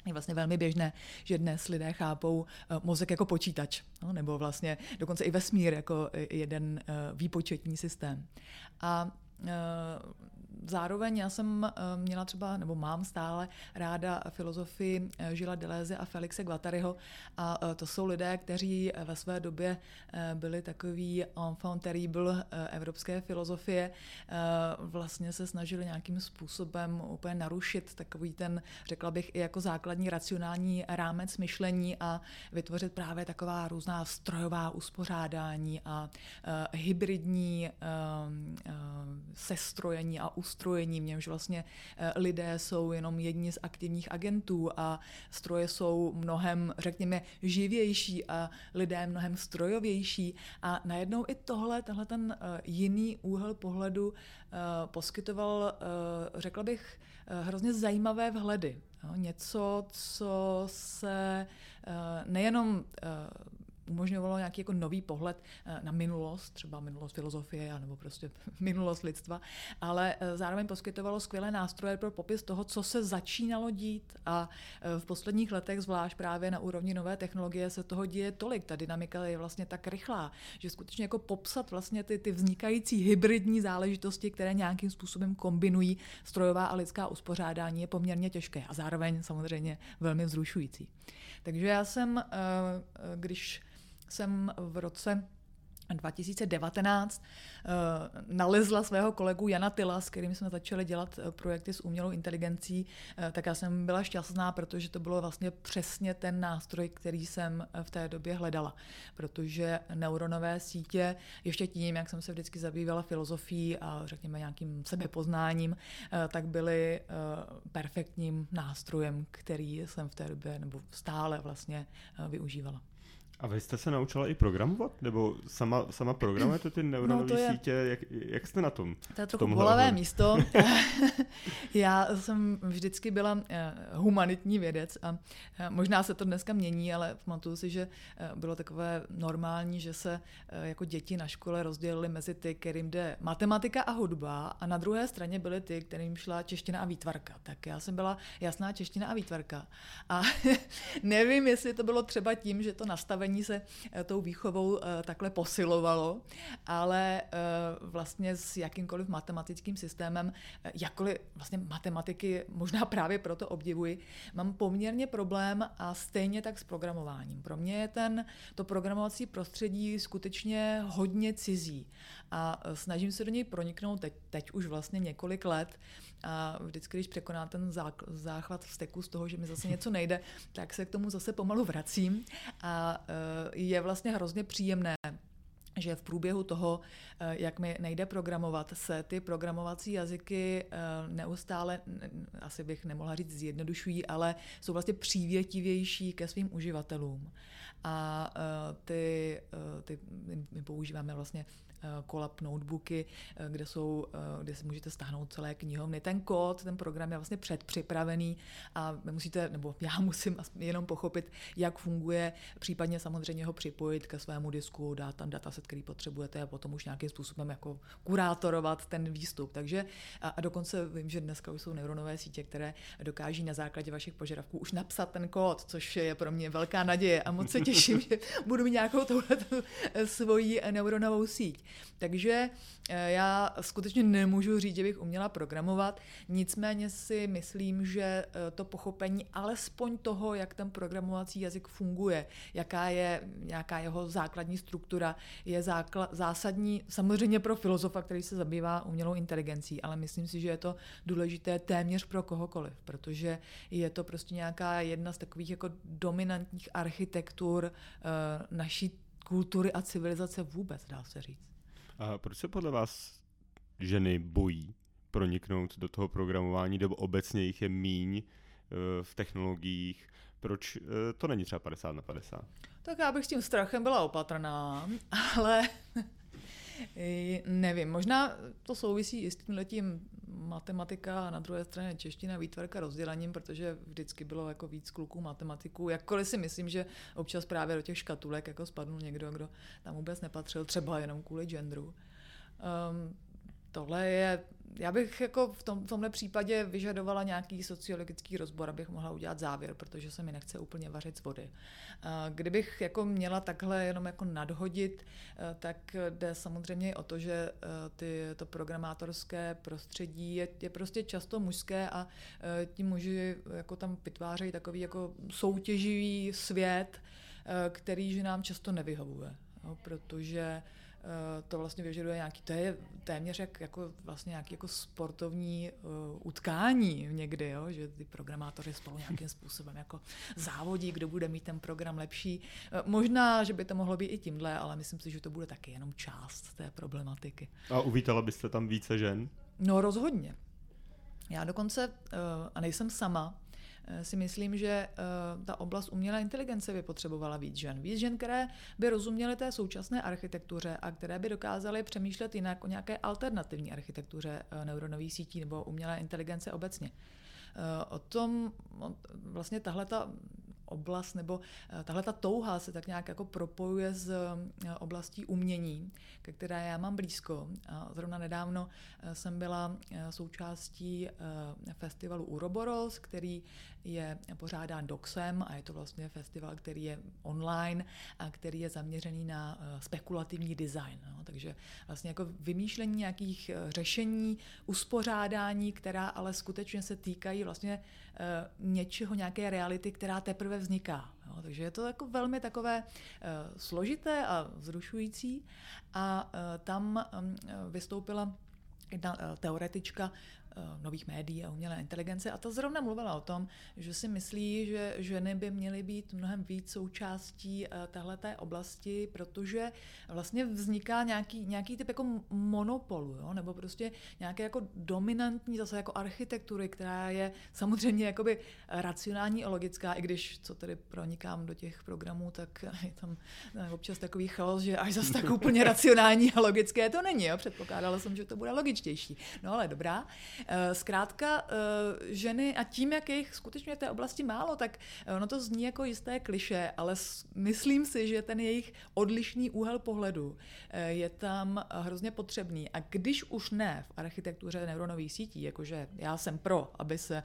S3: Je vlastně velmi běžné, že dnes lidé chápou mozek jako počítač, no, nebo vlastně dokonce i vesmír jako jeden výpočetní systém. A zároveň já jsem eh, měla třeba, nebo mám stále ráda filozofii eh, Žila Deleuze a Felixe Guattariho. A eh, to jsou lidé, kteří ve své době byli takový enfant terrible evropské filozofie, vlastně se snažili nějakým způsobem úplně narušit takový ten, řekla bych, i jako základní racionální rámec myšlení a vytvořit právě taková různá strojová uspořádání a hybridní sestrojení a uspořádání ustrojení, v němž vlastně eh, lidé jsou jenom jedni z aktivních agentů a stroje jsou mnohem, řekněme, živější a lidé mnohem strojovější. A najednou i tohle, tenhle ten eh, jiný úhel pohledu eh, poskytoval, řekla bych, hrozně zajímavé vhledy. Něco, co se nejenom umožňovalo nějaký jako nový pohled eh, na minulost, třeba minulost filozofie nebo prostě minulost lidstva, ale eh, zároveň poskytovalo skvělé nástroje pro popis toho, co se začínalo dít a eh, v posledních letech, zvlášť právě na úrovni nové technologie, se toho děje tolik. Ta dynamika je vlastně tak rychlá, že skutečně jako popsat vlastně ty, ty vznikající hybridní záležitosti, které nějakým způsobem kombinují strojová a lidská uspořádání, je poměrně těžké a zároveň samozřejmě velmi vzrušující. Takže já jsem, když jsem v roce 2019 uh, nalezla svého kolegu Jana Tyla, s kterým jsme začali dělat uh, projekty s umělou inteligencí, uh, tak já jsem byla šťastná, protože to bylo vlastně přesně ten nástroj, který jsem v té době hledala. Protože neuronové sítě, ještě tím, jak jsem se vždycky zabývala filozofií a řekněme nějakým sebepoznáním, tak byly perfektním nástrojem, který jsem v té době nebo stále vlastně využívala.
S2: A vy jste se naučila i programovat? Nebo sama, sama programujete ty neuronové no je, sítě? Jak, jak jste na tom?
S3: To je trochu bolavé místo. Já jsem vždycky byla eh, humanitní vědec a eh, možná se to dneska mění, ale pamatuju si, že eh, bylo takové normální, že se jako děti na škole rozdělili mezi ty, kterým jde matematika a hudba a na druhé straně byly ty, kterým šla čeština a výtvarka. Tak já jsem byla jasná čeština a výtvarka. A nevím, jestli to bylo třeba tím, že to nastavení nastavení se eh, tou výchovou eh, takhle posilovalo, ale eh, vlastně s jakýmkoliv matematickým systémem, jakkoliv vlastně matematiky možná právě proto obdivuji, mám poměrně problém a stejně tak s programováním. Pro mě je ten, to programovací prostředí skutečně hodně cizí a snažím se do něj proniknout teď, teď už vlastně několik let a vždycky, když překoná ten záchvat vzteku z toho, že mi zase něco nejde, tak se k tomu zase pomalu vracím a e, je vlastně hrozně příjemné že v průběhu toho, e, jak mi nejde programovat, se ty programovací jazyky e, neustále, asi bych nemohla říct zjednodušují, ale jsou vlastně přívětivější ke svým uživatelům. A ty, ty my používáme vlastně Eh, notebooky, eh, kde, jsou, eh, kde si můžete stáhnout celé knihovny. Ten kód, ten program je vlastně předpřipravený a musíte, nebo já musím jenom pochopit, jak funguje, případně samozřejmě ho připojit ke svému disku, dát tam dataset, který potřebujete a potom už nějakým způsobem jako kurátorovat ten výstup. Takže a, a dokonce vím, že dneska už jsou neuronové sítě, které dokáží na základě vašich požadavků už napsat ten kód, což je pro mě velká naděje a moc se těším, že budu mít nějakou touhletu svoji neuronovou síť. Takže eh, já skutečně nemůžu říct, že bych uměla programovat, nicméně si myslím, že eh, to pochopení alespoň toho, jak ten programovací jazyk funguje, jaká je nějaká jeho základní struktura, je zákla- zásadní samozřejmě pro filozofa, který se zabývá umělou inteligencí, ale myslím si, že je to důležité téměř pro kohokoliv, protože je to prostě nějaká jedna z takových jako dominantních architektur uh, naší kultury a civilizace vůbec, dá se říct.
S2: A proč se podle vás ženy bojí proniknout do toho programování, nebo obecně jich je míň eh, v technologiích? Proč eh, to není třeba 50 na 50?
S3: Tak já bych s tím strachem byla opatrná, ale nevím, možná to souvisí i s tím letím matematika a na druhé straně čeština, výtvarka rozdělením, protože vždycky bylo jako víc kluků matematiků. Jakkoliv si myslím, že občas právě do těch škatulek jako spadnul někdo, kdo tam vůbec nepatřil, třeba jenom kvůli genderu. Um, tohle je já bych jako v, tom, v tomhle případě vyžadovala nějaký sociologický rozbor, abych mohla udělat závěr, protože se mi nechce úplně vařit z vody. Kdybych jako měla takhle jenom jako nadhodit, eh, tak jde samozřejmě o to, že eh, ty, to programátorské prostředí je, je prostě často mužské a eh, ti muži jako tam vytvářejí takový jako soutěživý svět, který že nám často nevyhovuje. Protože Eh, to vlastně vyžaduje nějaký, to je téměř jak, jako vlastně nějaký jako sportovní uh, utkání někdy, jo? že ty programátoři spolu nějakým způsobem jako závodí, kdo bude mít ten program lepší. Uh, možná, že by to mohlo být i tímhle, ale myslím si, že to bude taky jenom část té problematiky.
S2: A uvítala byste tam více žen?
S3: No rozhodně. Já dokonce, uh, a nejsem sama, Eh, si myslím, že eh, ta oblast umělé inteligence by potřebovala víc žen. Víc žen, které by rozuměly té současné architektuře a které by dokázaly přemýšlet jinak o nějaké alternativní architektuře eh, neuronových sítí nebo umělé inteligence obecně. O tom vlastně tahle ta oblast nebo eh, tahle ta touha se tak nějak jako propojuje s eh, oblastí umění, ke které já mám blízko. Zrovna nedávno eh, jsem byla součástí festivalu Uroboros, který je pořádán DOXem a je to vlastně festival, který je online a který je zaměřený na spekulativní design. No. Takže vlastně jako vymýšlení nějakých řešení, uspořádání, která ale skutečně se týkají vlastně něčeho, nějaké reality, která teprve vzniká. Jo, takže je to jako velmi takové uh, složité a vzrušující. A uh, tam um, vystoupila jedna uh, teoretička Eh, nových médií a umělé inteligence a ta zrovna mluvila o tom, že si myslí, že ženy by měly být mnohem víc součástí eh, téhleté oblasti, protože vlastně vzniká nějaký, nějaký typ jako monopolu, jo? nebo prostě nějaké jako dominantní zase jako architektury, která je samozřejmě jakoby racionální a logická, i když co tedy pronikám do těch programů, tak je tam eh, občas takový chaos, že až zase tak úplně racionální a logické to není. Jo? Předpokládala jsem, že to bude logičtější. No ale dobrá. Eh, zkrátka eh, ženy a tím, jak jich skutečně v té oblasti málo, tak eh, ono to zní jako jisté kliše, ale myslím si, že ten jejich odlišný úhel pohledu je tam hrozně potřebný. A když už ne v architektuře neuronových sítí, jakože já jsem pro, aby se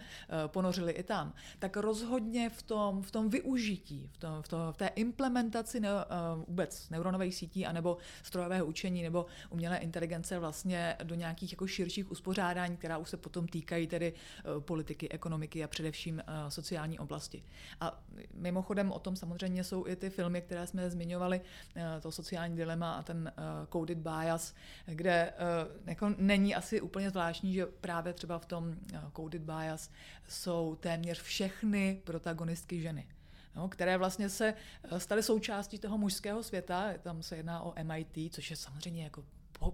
S3: ponořili i tam, tak rozhodně v tom, v tom využití, v, tom, v, tom, v té implementaci ne, vůbec neuronových sítí anebo strojového učení nebo umělé inteligence vlastně do nějakých jako širších uspořádání, která už se potom týkají tedy eh, politiky, ekonomiky a především eh, sociální oblasti. A mimochodem o tom samozřejmě jsou i ty filmy, které jsme zmiňovali, eh, to sociální dilema a ten coded bias, kde jako není asi úplně zvláštní, že právě třeba v tom coded bias jsou téměř všechny protagonistky ženy. No, které vlastně se staly součástí toho mužského světa. Tam se jedná o MIT, což je samozřejmě jako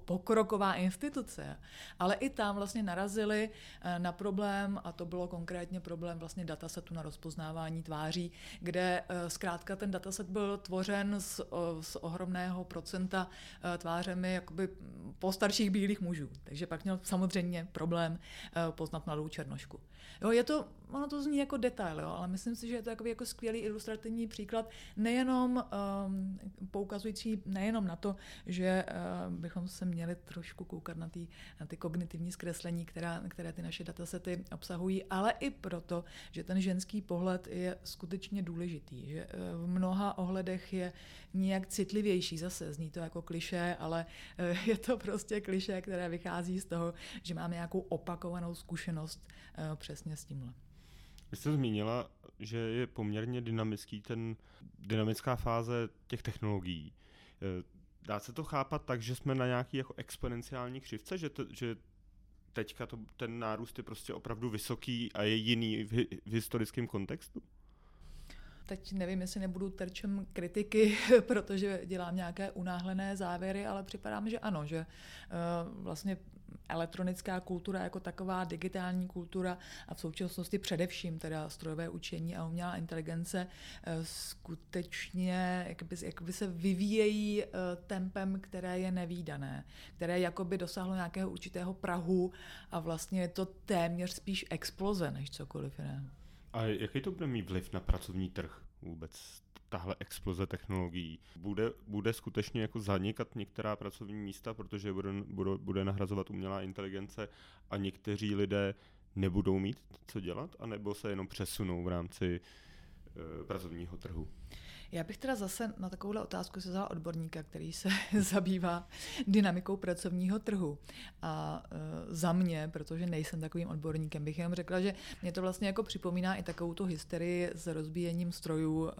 S3: pokroková instituce, ale i tam vlastně narazili eh, na problém, a to bylo konkrétně problém vlastně datasetu na rozpoznávání tváří, kde eh, zkrátka ten dataset byl tvořen z, z ohromného procenta eh, tvářemi jakoby postarších bílých mužů. Takže pak měl samozřejmě problém poznat mladou černošku. Jo, je to, ono to zní jako detail, jo, ale myslím si, že je to jako, skvělý ilustrativní příklad, nejenom um, poukazující nejenom na to, že uh, bychom se měli trošku koukat na, tý, na ty kognitivní zkreslení, která, které ty naše datasety obsahují, ale i proto, že ten ženský pohled je skutečně důležitý, že uh, v mnoha ohledech je nějak citlivější, zase zní to jako kliše, ale uh, je to prostě kliše, které vychází z toho, že máme nějakou opakovanou zkušenost přesně přesně s tímhle.
S2: Vy jste zmínila, že je poměrně dynamický ten dynamická fáze těch technologií. Eh, dá se to chápat tak, že jsme na nějaký jako exponenciální křivce, že, to, že teďka to, ten nárůst je prostě opravdu vysoký a je jiný v, v historickém kontextu?
S3: Teď nevím, jestli nebudu terčem kritiky, protože dělám nějaké unáhlené závěry, ale připadá mi, že ano, že uh, vlastně elektronická kultura jako taková, digitální kultura a v současnosti především teda strojové učení a umělá inteligence uh, skutečně jakby, jakby se vyvíjejí uh, tempem, které je nevýdané, které jakoby dosáhlo nějakého určitého prahu a vlastně je to téměř spíš exploze než cokoliv jiného.
S2: A jaký to bude mít vliv na pracovní trh vůbec tahle exploze technologií? Bude, bude skutečně jako zanikat některá pracovní místa, protože bude, bude, bude nahrazovat umělá inteligence a někteří lidé nebudou mít co dělat, anebo se jenom přesunou v rámci e, pracovního trhu?
S3: Já bych teda zase na takovouhle otázku se vzala odborníka, který se zabývá dynamikou pracovního trhu. A e, za mě, protože nejsem takovým odborníkem, bych jenom řekla, že mě to vlastně jako připomíná i takovou tu hysterii s rozbíjením strojů e,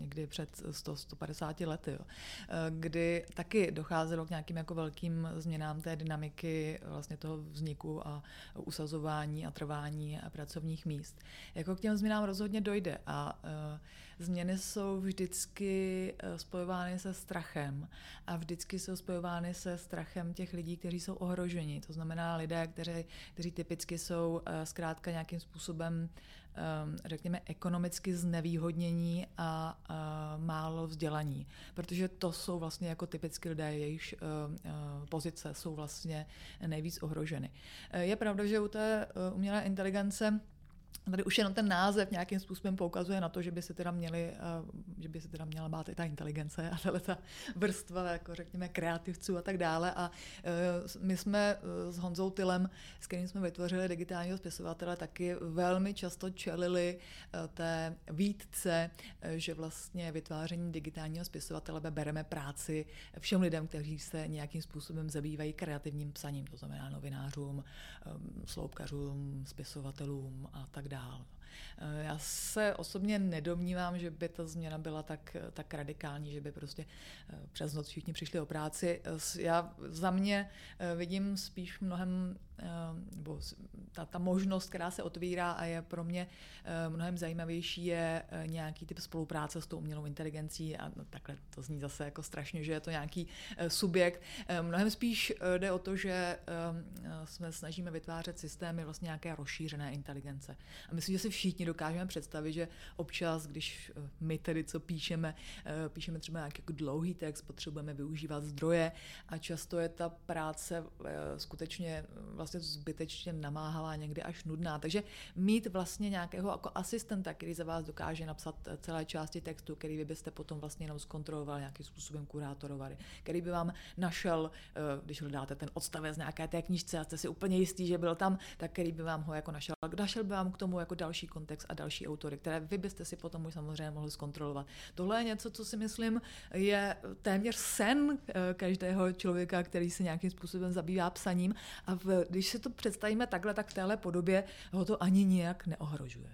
S3: někdy před 100-150 lety, jo, e, kdy taky docházelo k nějakým jako velkým změnám té dynamiky vlastně toho vzniku a usazování a trvání a pracovních míst. Jako k těm změnám rozhodně dojde a e, změny jsou vždycky eh, spojovány se strachem a vždycky jsou spojovány se strachem těch lidí, kteří jsou ohroženi. To znamená lidé, kteří, kteří typicky jsou eh, zkrátka nějakým způsobem ehm, řekněme, ekonomicky znevýhodnění a, málo vzdělaní. Protože to jsou vlastně jako typicky lidé, jejichž eh, pozice jsou vlastně nejvíc ohroženy. Je pravda, že u té umělé inteligence Tady už jenom ten název nějakým způsobem poukazuje na to, že by se teda měli, eh, že by se teda měla bát i ta inteligence a tahle ta vrstva, jako řekněme, kreativců a tak dále. A eh, my jsme eh, s Honzou Tylem, s kterým jsme vytvořili digitálního spisovatele, taky velmi často čelili té výtce, že vlastně vytváření digitálního spisovatele bereme práci všem lidem, kteří se nějakým způsobem zabývají kreativním psaním, to znamená novinářům, sloupkařům, spisovatelům a tak dále dál. Já se osobně nedomnívám, že by ta změna byla tak, tak radikální, že by prostě přes noc všichni přišli o práci. Já za mě vidím spíš mnohem nebo ta, ta možnost, která se otvírá a je pro mě mnohem zajímavější, je nějaký typ spolupráce s tou umělou inteligencí a no, takhle to zní zase jako strašně, že je to nějaký subjekt. Mnohem spíš jde o to, že jsme snažíme vytvářet systémy vlastně nějaké rozšířené inteligence. A myslím, že si všichni dokážeme představit, že občas, když eh, my tedy co píšeme, eh, píšeme třeba nějaký jako dlouhý text, potřebujeme využívat zdroje a často je ta práce eh, skutečně vlastně zbytečně namáhavá, někdy až nudná. Takže mít vlastně nějakého jako asistenta, který za vás dokáže napsat celé části textu, který vy byste potom vlastně jenom zkontrolovali, nějakým způsobem kurátorovali, který by vám našel, když hledáte ten odstavec nějaké té knížce a jste si úplně jistý, že byl tam, tak který by vám ho jako našel. Našel by vám k tomu jako další kontext a další autory, které vy byste si potom už samozřejmě mohli zkontrolovat. Tohle je něco, co si myslím je téměř sen eh, každého člověka, který se nějakým způsobem zabývá psaním. A v, když si to představíme takhle, tak v téhle podobě ho to ani nijak neohrožuje.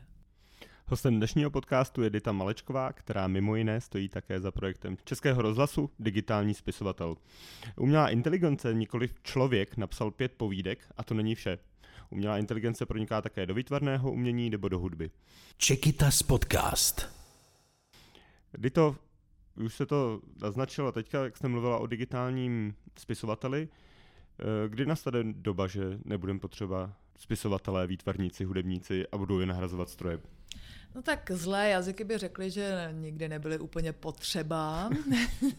S2: Hostem dnešního podcastu je Dita Malečková, která mimo jiné stojí také za projektem Českého rozhlasu Digitální spisovatel. Umělá inteligence, nikoli člověk, napsal pět povídek a to není vše. Umělá inteligence proniká také do výtvarného umění nebo do hudby.
S1: Čekitas podcast.
S2: Dito, už se to naznačilo teďka, jak jste mluvila o digitálním spisovateli, kdy nastane doba, že nebudeme potřeba spisovatelé, výtvarníci, hudebníci a budou je nahrazovat stroje?
S3: No tak zlé jazyky by řekli, že nikdy nebyly úplně potřeba,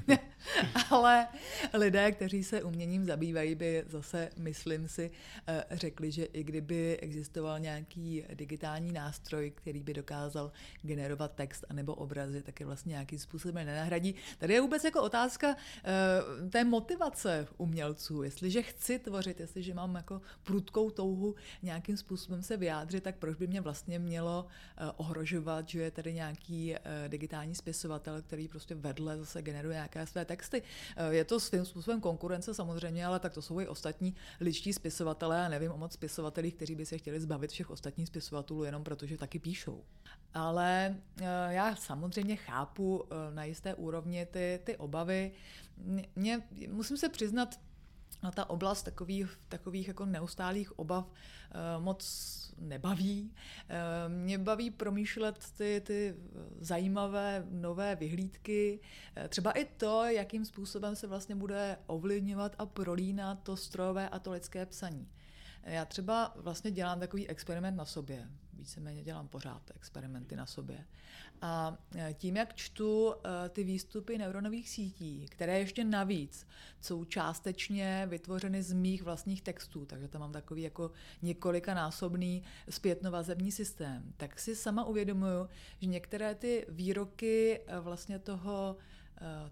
S3: ale lidé, kteří se uměním zabývají, by zase, myslím si, eh, řekli, že i kdyby existoval nějaký digitální nástroj, který by dokázal generovat text anebo obrazy, tak je vlastně nějakým způsobem nenahradí. Tady je vůbec jako otázka eh, té motivace umělců. Jestliže chci tvořit, jestliže mám jako prudkou touhu nějakým způsobem se vyjádřit, tak proč by mě vlastně mělo eh, ohrožovat, že je tady nějaký uh, digitální spisovatel, který prostě vedle zase generuje nějaké své texty. Uh, je to svým způsobem konkurence samozřejmě, ale tak to jsou i ostatní ličtí spisovatelé a nevím o moc spisovatelích, kteří by se chtěli zbavit všech ostatních spisovatelů jenom protože taky píšou. Ale uh, já samozřejmě chápu na jisté úrovni ty, ty obavy. Mě, musím se přiznat, na ta oblast takových, takových jako neustálých obav uh, moc nebaví. Uh, mě baví promýšlet ty, ty zajímavé nové vyhlídky, uh, třeba i to, jakým způsobem se vlastně bude ovlivňovat a prolínat to strojové a to lidské psaní. Já třeba vlastně dělám takový experiment na sobě. Víceméně dělám pořád experimenty na sobě. A e, tím, jak čtu e, ty výstupy neuronových sítí, které ještě navíc jsou částečně vytvořeny z mých vlastních textů, takže tam mám takový jako několikanásobný zpětnovazební systém, tak si sama uvědomuju, že některé ty výroky e, vlastně toho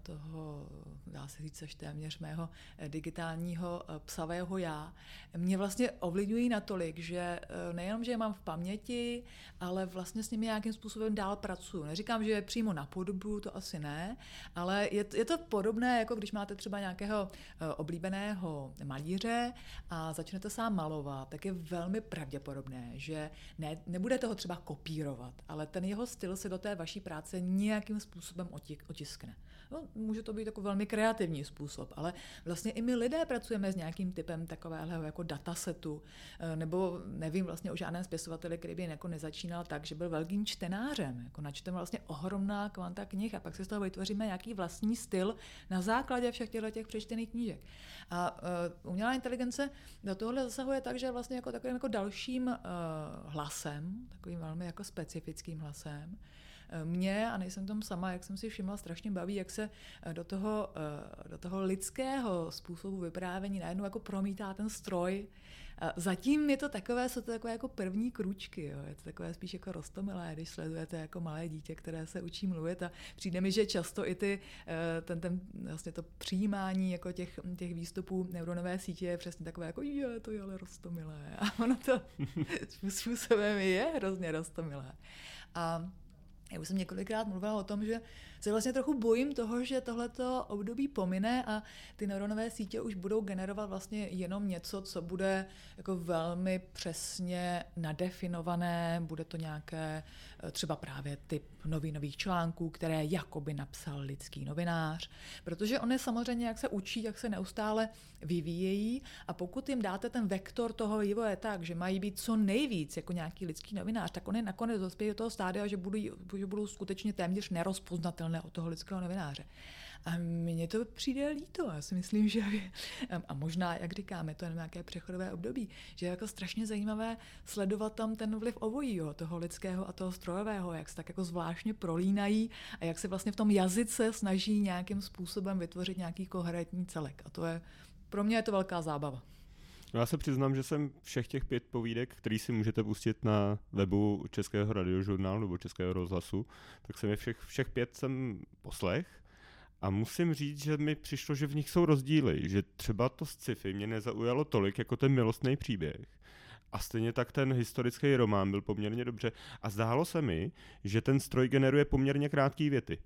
S3: toho, dá se říct, až téměř mého eh, digitálního eh, psavého já, mě vlastně ovlivňují natolik, že nejenom, že je mám v paměti, ale vlastně s nimi nějakým způsobem dál pracuju. Neříkám, že je přímo na podobu, to asi ne, ale je, je to podobné, jako když máte třeba nějakého oblíbeného malíře a začnete sám malovat, tak je velmi pravděpodobné, že ne, nebude toho třeba kopírovat, ale ten jeho styl se do té vaší práce nějakým způsobem otiskne. No, může to být jako velmi kreativní způsob, ale vlastně i my lidé pracujeme s nějakým typem takového jako datasetu, eh, nebo nevím vlastně o žádném spisovateli, který by jako nezačínal tak, že byl velkým čtenářem, jako načteme vlastně ohromná kvanta knih a pak si z toho vytvoříme nějaký vlastní styl na základě všech těchto těch přečtených knížek. A uh, umělá inteligence do tohohle zasahuje tak, že vlastně jako takovým jako dalším uh, hlasem, takovým velmi jako specifickým hlasem, mě, a nejsem tam sama, jak jsem si všimla, strašně baví, jak se eh, do toho, eh, do toho lidského způsobu vyprávění najednou jako promítá ten stroj. Zatím je to takové, jsou to takové jako první kručky, jo. je to takové spíš jako rostomilé, když sledujete jako malé dítě, které se učí mluvit a přijde mi, že často i ty, eh, ten, ten vlastně to přijímání jako těch, těch výstupů neuronové sítě je přesně takové jako, je, to je ale rostomilé a ono to způsobem je hrozně rostomilé. A já už jsem několikrát mluvila o tom, že se vlastně trochu bojím toho, že tohleto období pomine a ty neuronové sítě už budou generovat vlastně jenom něco, co bude jako velmi přesně nadefinované, bude to nějaké eh, třeba právě typ novinových článků, které jakoby napsal lidský novinář, protože oni samozřejmě, jak se učí, jak se neustále vyvíjejí. A pokud jim dáte ten vektor toho vývoje tak, že mají být co nejvíc jako nějaký lidský novinář, tak oni nakonec dospějí do toho stádia, že budou, že budou skutečně téměř nerozpoznatelné od toho lidského novináře. A mně to přijde líto. Já si myslím, že a možná, jak říkáme, to je nějaké přechodové období, že je jako strašně zajímavé sledovat tam ten vliv obojího, toho lidského a toho strojového, jak se tak jako zvláštně prolínají a jak se vlastně v tom jazyce snaží nějakým způsobem vytvořit nějaký koherentní celek. A to je, pro mě je to velká zábava.
S2: No já se přiznám, že jsem všech těch pět povídek, který si můžete pustit na webu Českého radiožurnálu nebo Českého rozhlasu, tak jsem je všech, všech pět jsem poslech a musím říct, že mi přišlo, že v nich jsou rozdíly, že třeba to sci-fi mě nezaujalo tolik jako ten milostný příběh. A stejně tak ten historický román byl poměrně dobře. A zdálo se mi, že ten stroj generuje poměrně krátké věty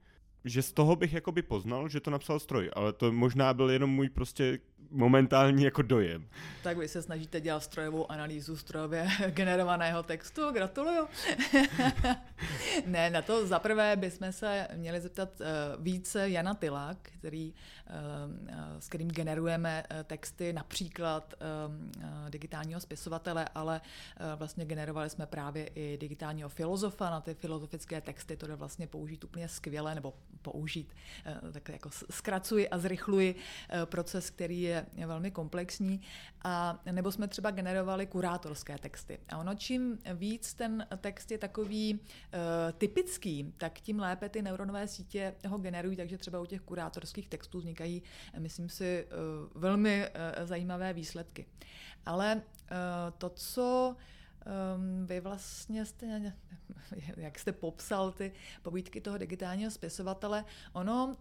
S2: že z toho bych jakoby poznal, že to napsal stroj, ale to možná byl jenom můj prostě momentální jako dojem.
S3: Tak vy se snažíte dělat strojovou analýzu strojově generovaného textu, gratuluju. ne, na to zaprvé bychom se měli zeptat uh, více Jana Tyla, který, uh, s kterým generujeme texty například digitálního spisovatele, ale vlastně generovali jsme právě i digitálního filozofa na ty filozofické texty, to jde vlastně použít úplně skvěle, nebo použít, tak jako zkracuji a zrychluji proces, který je velmi komplexní. A nebo jsme třeba generovali kurátorské texty. A ono čím víc ten text je takový uh, typický, tak tím lépe ty neuronové sítě ho generují, takže třeba u těch kurátorských textů vznikají, myslím si, uh, velmi uh, zajímavé výsledky. Ale uh, to, co um, vy vlastně jste, jak jste popsal ty povídky toho digitálního spisovatele, ono uh,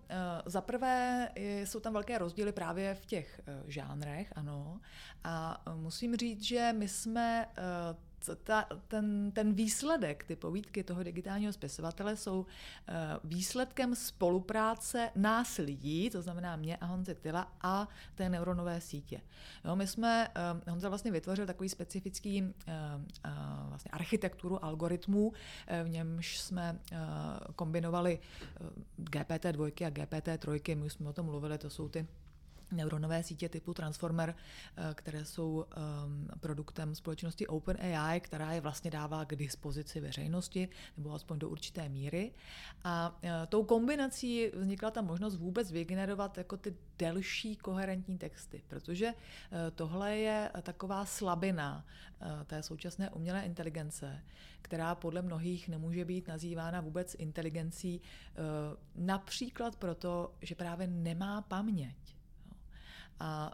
S3: zaprvé jsou tam velké rozdíly právě v těch uh, žánrech, ano, a musím říct, že my jsme uh, ta, ten, ten výsledek, ty povídky toho digitálního spisovatele jsou uh, výsledkem spolupráce nás lidí, to znamená mě a Honzy Tyla a té neuronové sítě. Jo, my jsme, uh, Honza vlastně vytvořil takový specifický uh, vlastně architekturu algoritmů, v němž jsme kombinovali uh, GPT-2 a GPT-3, my už jsme o tom mluvili, to jsou ty neuronové sítě typu Transformer, eh, které jsou um, produktem společnosti OpenAI, která je vlastně dává k dispozici veřejnosti, nebo aspoň do určité míry. A uh, tou kombinací vznikla ta možnost vůbec vygenerovat jako ty delší koherentní texty, protože uh, tohle je taková slabina té současné umělé inteligence, která podle mnohých nemůže být nazývána vůbec inteligencí, například proto, že právě nemá paměť. A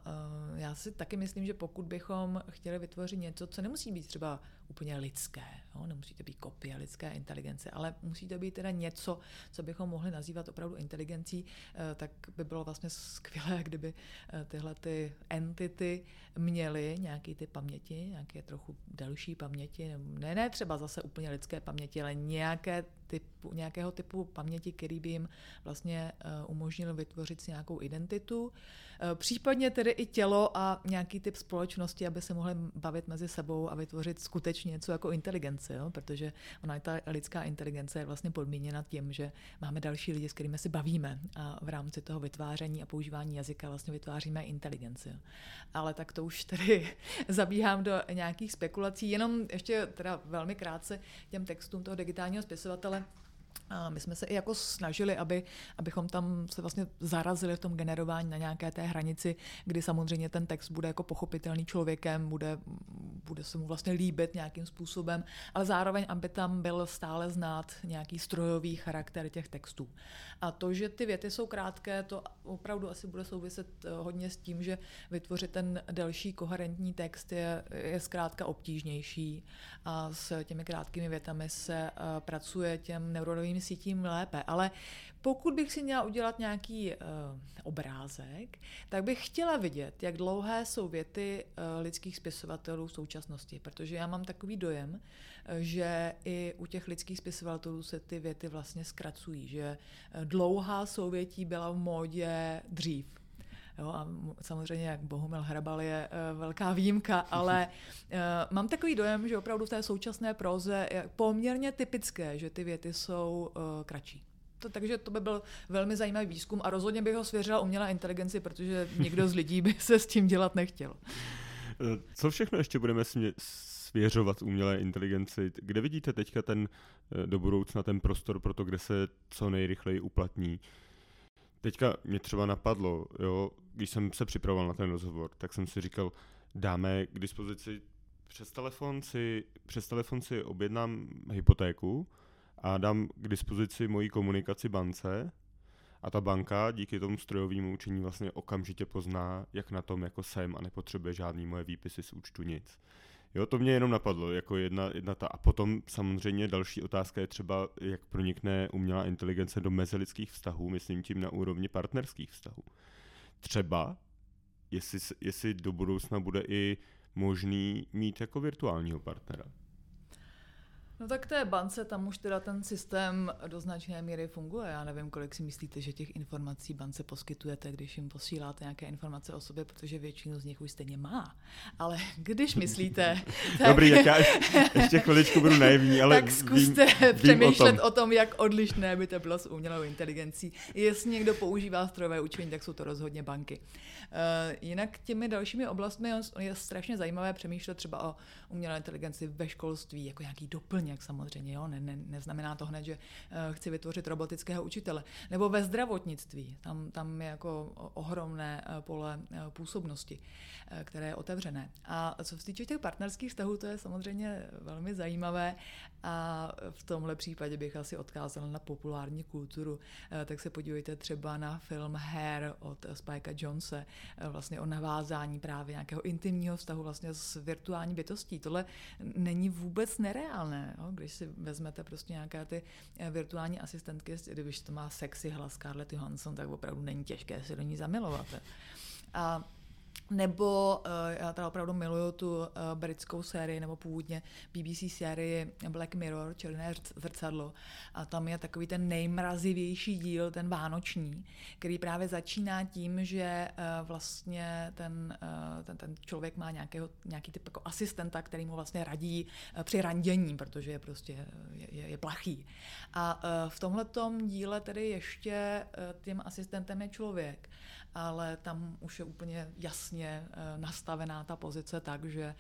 S3: uh, já si taky myslím, že pokud bychom chtěli vytvořit něco, co nemusí být třeba úplně lidské, jo? nemusí to být kopie lidské inteligence, ale musí to být teda něco, co bychom mohli nazývat opravdu inteligencí, uh, tak by bylo vlastně skvělé, kdyby uh, tyhle ty entity měly nějaký ty paměti, nějaké trochu delší paměti, ne, ne třeba zase úplně lidské paměti, ale nějaké typu, nějakého typu paměti, který by jim vlastně umožnil vytvořit si nějakou identitu. Případně tedy i tělo a nějaký typ společnosti, aby se mohli bavit mezi sebou a vytvořit skutečně něco jako inteligenci, jo? protože ona ta lidská inteligence je vlastně podmíněna tím, že máme další lidi, s kterými si bavíme a v rámci toho vytváření a používání jazyka vlastně vytváříme inteligenci. Ale tak to už tedy zabíhám do nějakých spekulací, jenom ještě teda velmi krátce těm textům toho digitálního spisovatele. A my jsme se i jako snažili, aby, abychom tam se vlastně zarazili v tom generování na nějaké té hranici, kdy samozřejmě ten text bude jako pochopitelný člověkem, bude, bude se mu vlastně líbit nějakým způsobem, ale zároveň, aby tam byl stále znát nějaký strojový charakter těch textů. A to, že ty věty jsou krátké, to opravdu asi bude souviset eh, hodně s tím, že vytvořit ten delší koherentní text je, je zkrátka obtížnější a s těmi krátkými větami se uh, pracuje těm neuronovým sítím lépe. Ale pokud bych si měla udělat nějaký uh, obrázek, tak bych chtěla vidět, jak dlouhé jsou věty uh, lidských spisovatelů v současnosti, protože já mám takový dojem, uh, že i u těch lidských spisovatelů se ty věty vlastně zkracují, že dlouhá souvětí byla v módě dřív, Jo, a samozřejmě, jak Bohumil Hrabal je uh, velká výjimka, ale uh, mám takový dojem, že opravdu v té současné proze je poměrně typické, že ty věty jsou uh, kratší. To, takže to by byl velmi zajímavý výzkum a rozhodně bych ho svěřila umělé inteligenci, protože nikdo z lidí by se s tím dělat nechtěl.
S2: Co všechno ještě budeme smě- svěřovat umělé inteligenci? Kde vidíte teďka ten do budoucna ten prostor pro to, kde se co nejrychleji uplatní? Teďka mě třeba napadlo, jo, když jsem se připravoval na ten rozhovor, tak jsem si říkal, dáme k dispozici přes telefon si, přes telefon si objednám hypotéku a dám k dispozici moji komunikaci bance a ta banka díky tomu strojovému učení vlastně okamžitě pozná, jak na tom jako jsem a nepotřebuje žádný moje výpisy z účtu nic. Jo, to mě jenom napadlo, jako jedna, jedna ta. A potom samozřejmě další otázka je třeba, jak pronikne umělá inteligence do mezilidských vztahů, myslím tím na úrovni partnerských vztahů. Třeba, jestli, jestli do budoucna bude i možný mít jako virtuálního partnera.
S3: No tak té bance tam už teda ten systém do značné míry funguje. Já nevím, kolik si myslíte, že těch informací bance poskytujete, když jim posíláte nějaké informace o sobě, protože většinu z nich už stejně má. Ale když myslíte...
S2: tak... Dobrý, jak já ještě chviličku budu naivní, ale
S3: Tak zkuste vím, přemýšlet vím o, tom. o tom, jak odlišné by to bylo s umělou inteligencí. Jestli někdo používá strojové učení, tak jsou to rozhodně banky. Uh, jinak těmi dalšími oblastmi je strašně zajímavé přemýšlet třeba o umělé inteligenci ve školství, jako nějaký doplněk samozřejmě. Jo? Ne, ne, neznamená to hned, že uh, chci vytvořit robotického učitele. Nebo ve zdravotnictví. Tam, tam je jako ohromné uh, pole uh, působnosti, které je otevřené. A co se týče těch partnerských vztahů, to je samozřejmě velmi zajímavé a v tomhle případě bych asi odkázala na populární kulturu. Uh, tak se podívejte třeba na film Hair od Spikea Jonese, Eh, vlastně o navázání právě nějakého intimního vztahu vlastně s virtuální bytostí. Tohle není vůbec nereálné, jo? když si vezmete prostě nějaké ty eh, virtuální asistentky, když to má sexy hlas Scarlett Johansson, tak opravdu není těžké se do ní zamilovat. A nebo uh, já teda opravdu miluju tu uh, britskou sérii, nebo původně BBC sérii Black Mirror, Černé zrcadlo. A tam je takový ten nejmrazivější díl, ten vánoční, který právě začíná tím, že uh, vlastně ten, uh, ten, ten člověk má nějakého, nějaký typ jako asistenta, který mu vlastně radí uh, při randění, protože je prostě je, je, je plachý. A uh, v tomhle díle tedy ještě uh, tím asistentem je člověk ale tam už je úplně jasně eh, nastavená ta pozice tak, že eh,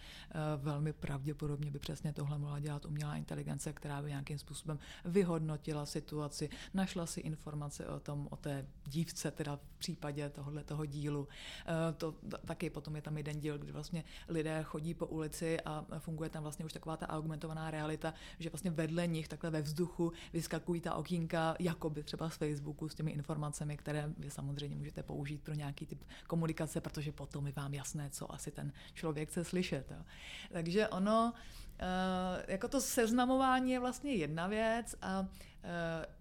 S3: velmi pravděpodobně by přesně tohle mohla dělat umělá inteligence, která by nějakým způsobem vyhodnotila situaci, našla si informace o tom, o té dívce, teda v případě tohohle toho dílu. Eh, to taky potom je tam jeden díl, kdy vlastně lidé chodí po ulici a funguje tam vlastně už taková ta augmentovaná realita, že vlastně vedle nich takhle ve vzduchu vyskakují ta okýnka, jako by třeba z Facebooku s těmi informacemi, které vy samozřejmě můžete použít pro nějaký typ komunikace, protože potom je vám jasné, co asi ten člověk chce slyšet. Jo. Takže ono, eh, jako to seznamování je vlastně jedna věc a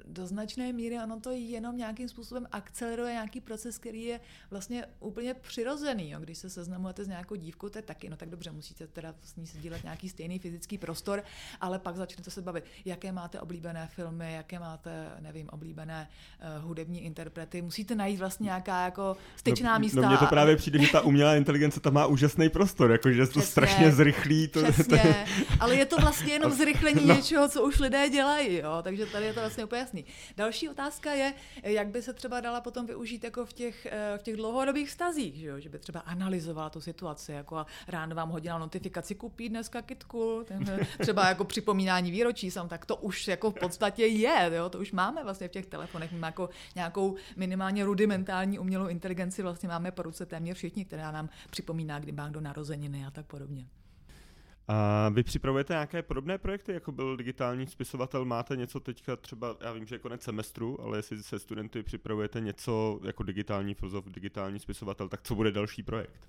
S3: do značné míry ono to jenom nějakým způsobem akceleruje nějaký proces, který je vlastně úplně přirozený. Jo. Když se seznamujete s nějakou dívkou, to je taky, no tak dobře, musíte teda s ní sdílet nějaký stejný fyzický prostor, ale pak začnete se bavit, jaké máte oblíbené filmy, jaké máte, nevím, oblíbené uh, hudební interprety. Musíte najít vlastně nějaká jako styčná
S2: no,
S3: místa.
S2: No mně to právě přijde, že ta umělá inteligence tam má úžasný prostor, jakože to strašně zrychlí. To,
S3: přesně, to... ale je to vlastně jenom zrychlení no. něčeho, co už lidé dělají, jo. takže tady je to vlastně úplně jasný. Další otázka je, jak by se třeba dala potom využít jako v těch, eh, v těch dlouhodobých vztazích, že, jo? že by třeba analyzovala tu situaci, jako a ráno vám hodila notifikaci, kupí dneska kitku, třeba jako připomínání výročí sam, tak to už jako v podstatě je, jo? to už máme vlastně v těch telefonech, máme jako nějakou minimálně rudimentální umělou inteligenci, vlastně máme po ruce téměř všichni, která nám připomíná, kdy má do narozeniny a tak podobně.
S2: A vy připravujete nějaké podobné projekty, jako byl digitální spisovatel? Máte něco teďka třeba, já vím, že je konec semestru, ale jestli se studenty připravujete něco jako digitální filozof, digitální spisovatel, tak co bude další projekt?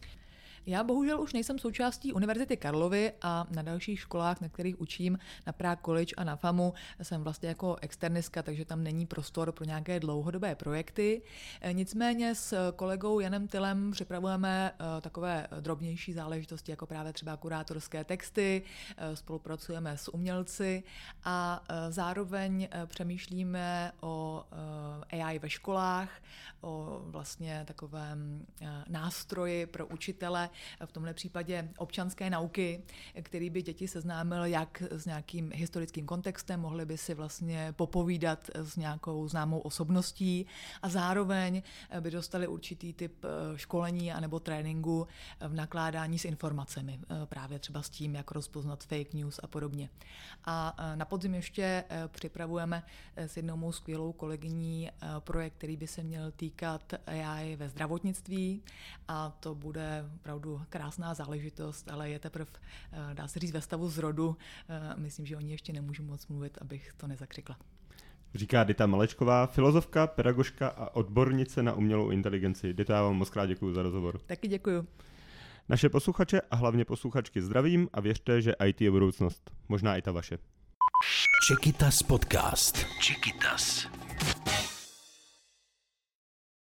S3: Já bohužel už nejsem součástí Univerzity Karlovy a na dalších školách, na kterých učím, na Prague College a na FAMu, jsem vlastně jako externistka, takže tam není prostor pro nějaké dlouhodobé projekty. E, nicméně s kolegou Janem Tylem připravujeme e, takové drobnější záležitosti, jako právě třeba kurátorské texty, e, spolupracujeme s umělci a zároveň přemýšlíme o AI ve školách, o vlastně takovém nástroji pro učitele, v tomhle případě občanské nauky, který by děti seznámil jak s nějakým historickým kontextem, mohli by si vlastně popovídat s nějakou známou osobností a zároveň by dostali určitý typ eh, školení anebo tréninku v nakládání s informacemi, eh, právě třeba s tím, jak rozpoznat fake news a podobně. A eh, na podzim ještě připravujeme s jednou mou skvělou kolegyní projekt, který by se měl týkat AI ve zdravotnictví a to bude opravdu krásná záležitost, ale je teprve, eh, dá se říct, ve stavu zrodu. Eh, myslím, že o ní ještě nemůžu moc mluvit, abych to nezakřikla.
S2: Říká Dita Malečková, filozofka, pedagožka a odbornice na umělou inteligenci. Dita, já vám moc krát děkuji za rozhovor.
S3: Taky děkuji.
S2: Naše posluchače a hlavně posluchačky zdravím a věřte, že IT je budoucnost. Možná i ta vaše.
S1: Čekytas podcast. Čekytas.